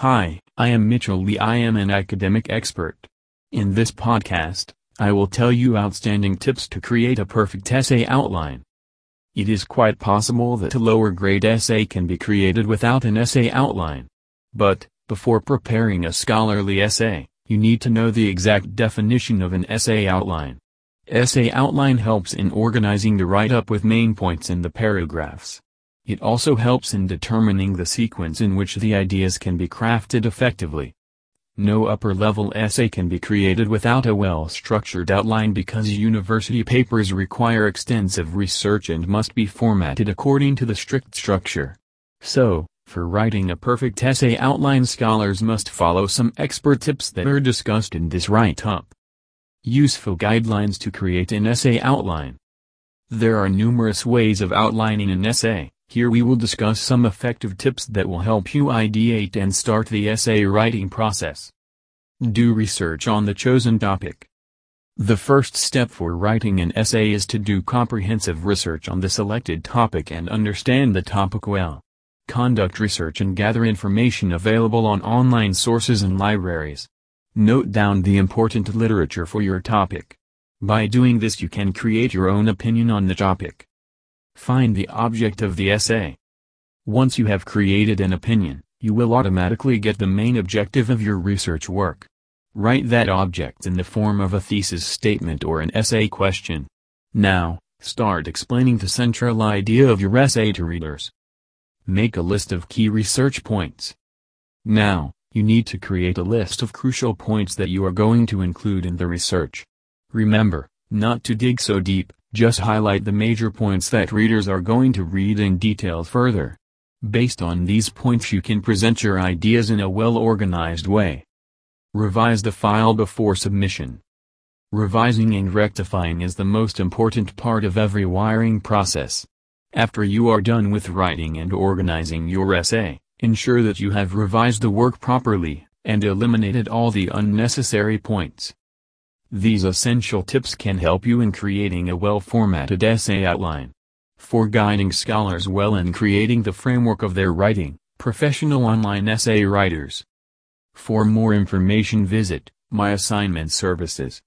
Hi, I am Mitchell Lee. I am an academic expert. In this podcast, I will tell you outstanding tips to create a perfect essay outline. It is quite possible that a lower grade essay can be created without an essay outline. But, before preparing a scholarly essay, you need to know the exact definition of an essay outline. Essay outline helps in organizing the write-up with main points in the paragraphs. It also helps in determining the sequence in which the ideas can be crafted effectively. No upper-level essay can be created without a well-structured outline because university papers require extensive research and must be formatted according to the strict structure. So, for writing a perfect essay outline scholars must follow some expert tips that are discussed in this write-up. Useful guidelines to create an essay outline. There are numerous ways of outlining an essay. Here we will discuss some effective tips that will help you ideate and start the essay writing process. Do research on the chosen topic. The first step for writing an essay is to do comprehensive research on the selected topic and understand the topic well. Conduct research and gather information available on online sources and libraries. Note down the important literature for your topic. By doing this you can create your own opinion on the topic. Find the object of the essay. Once you have created an opinion, you will automatically get the main objective of your research work. Write that object in the form of a thesis statement or an essay question. Now, start explaining the central idea of your essay to readers. Make a list of key research points. Now, you need to create a list of crucial points that you are going to include in the research. Remember, not to dig so deep, just highlight the major points that readers are going to read in detail further. Based on these points you can present your ideas in a well-organized way. Revise the file before submission. Revising and rectifying is the most important part of every wiring process. After you are done with writing and organizing your essay, ensure that you have revised the work properly, and eliminated all the unnecessary points. These essential tips can help you in creating a well-formatted essay outline. For guiding scholars well in creating the framework of their writing, professional online essay writers. For more information visit, My Assignment Services.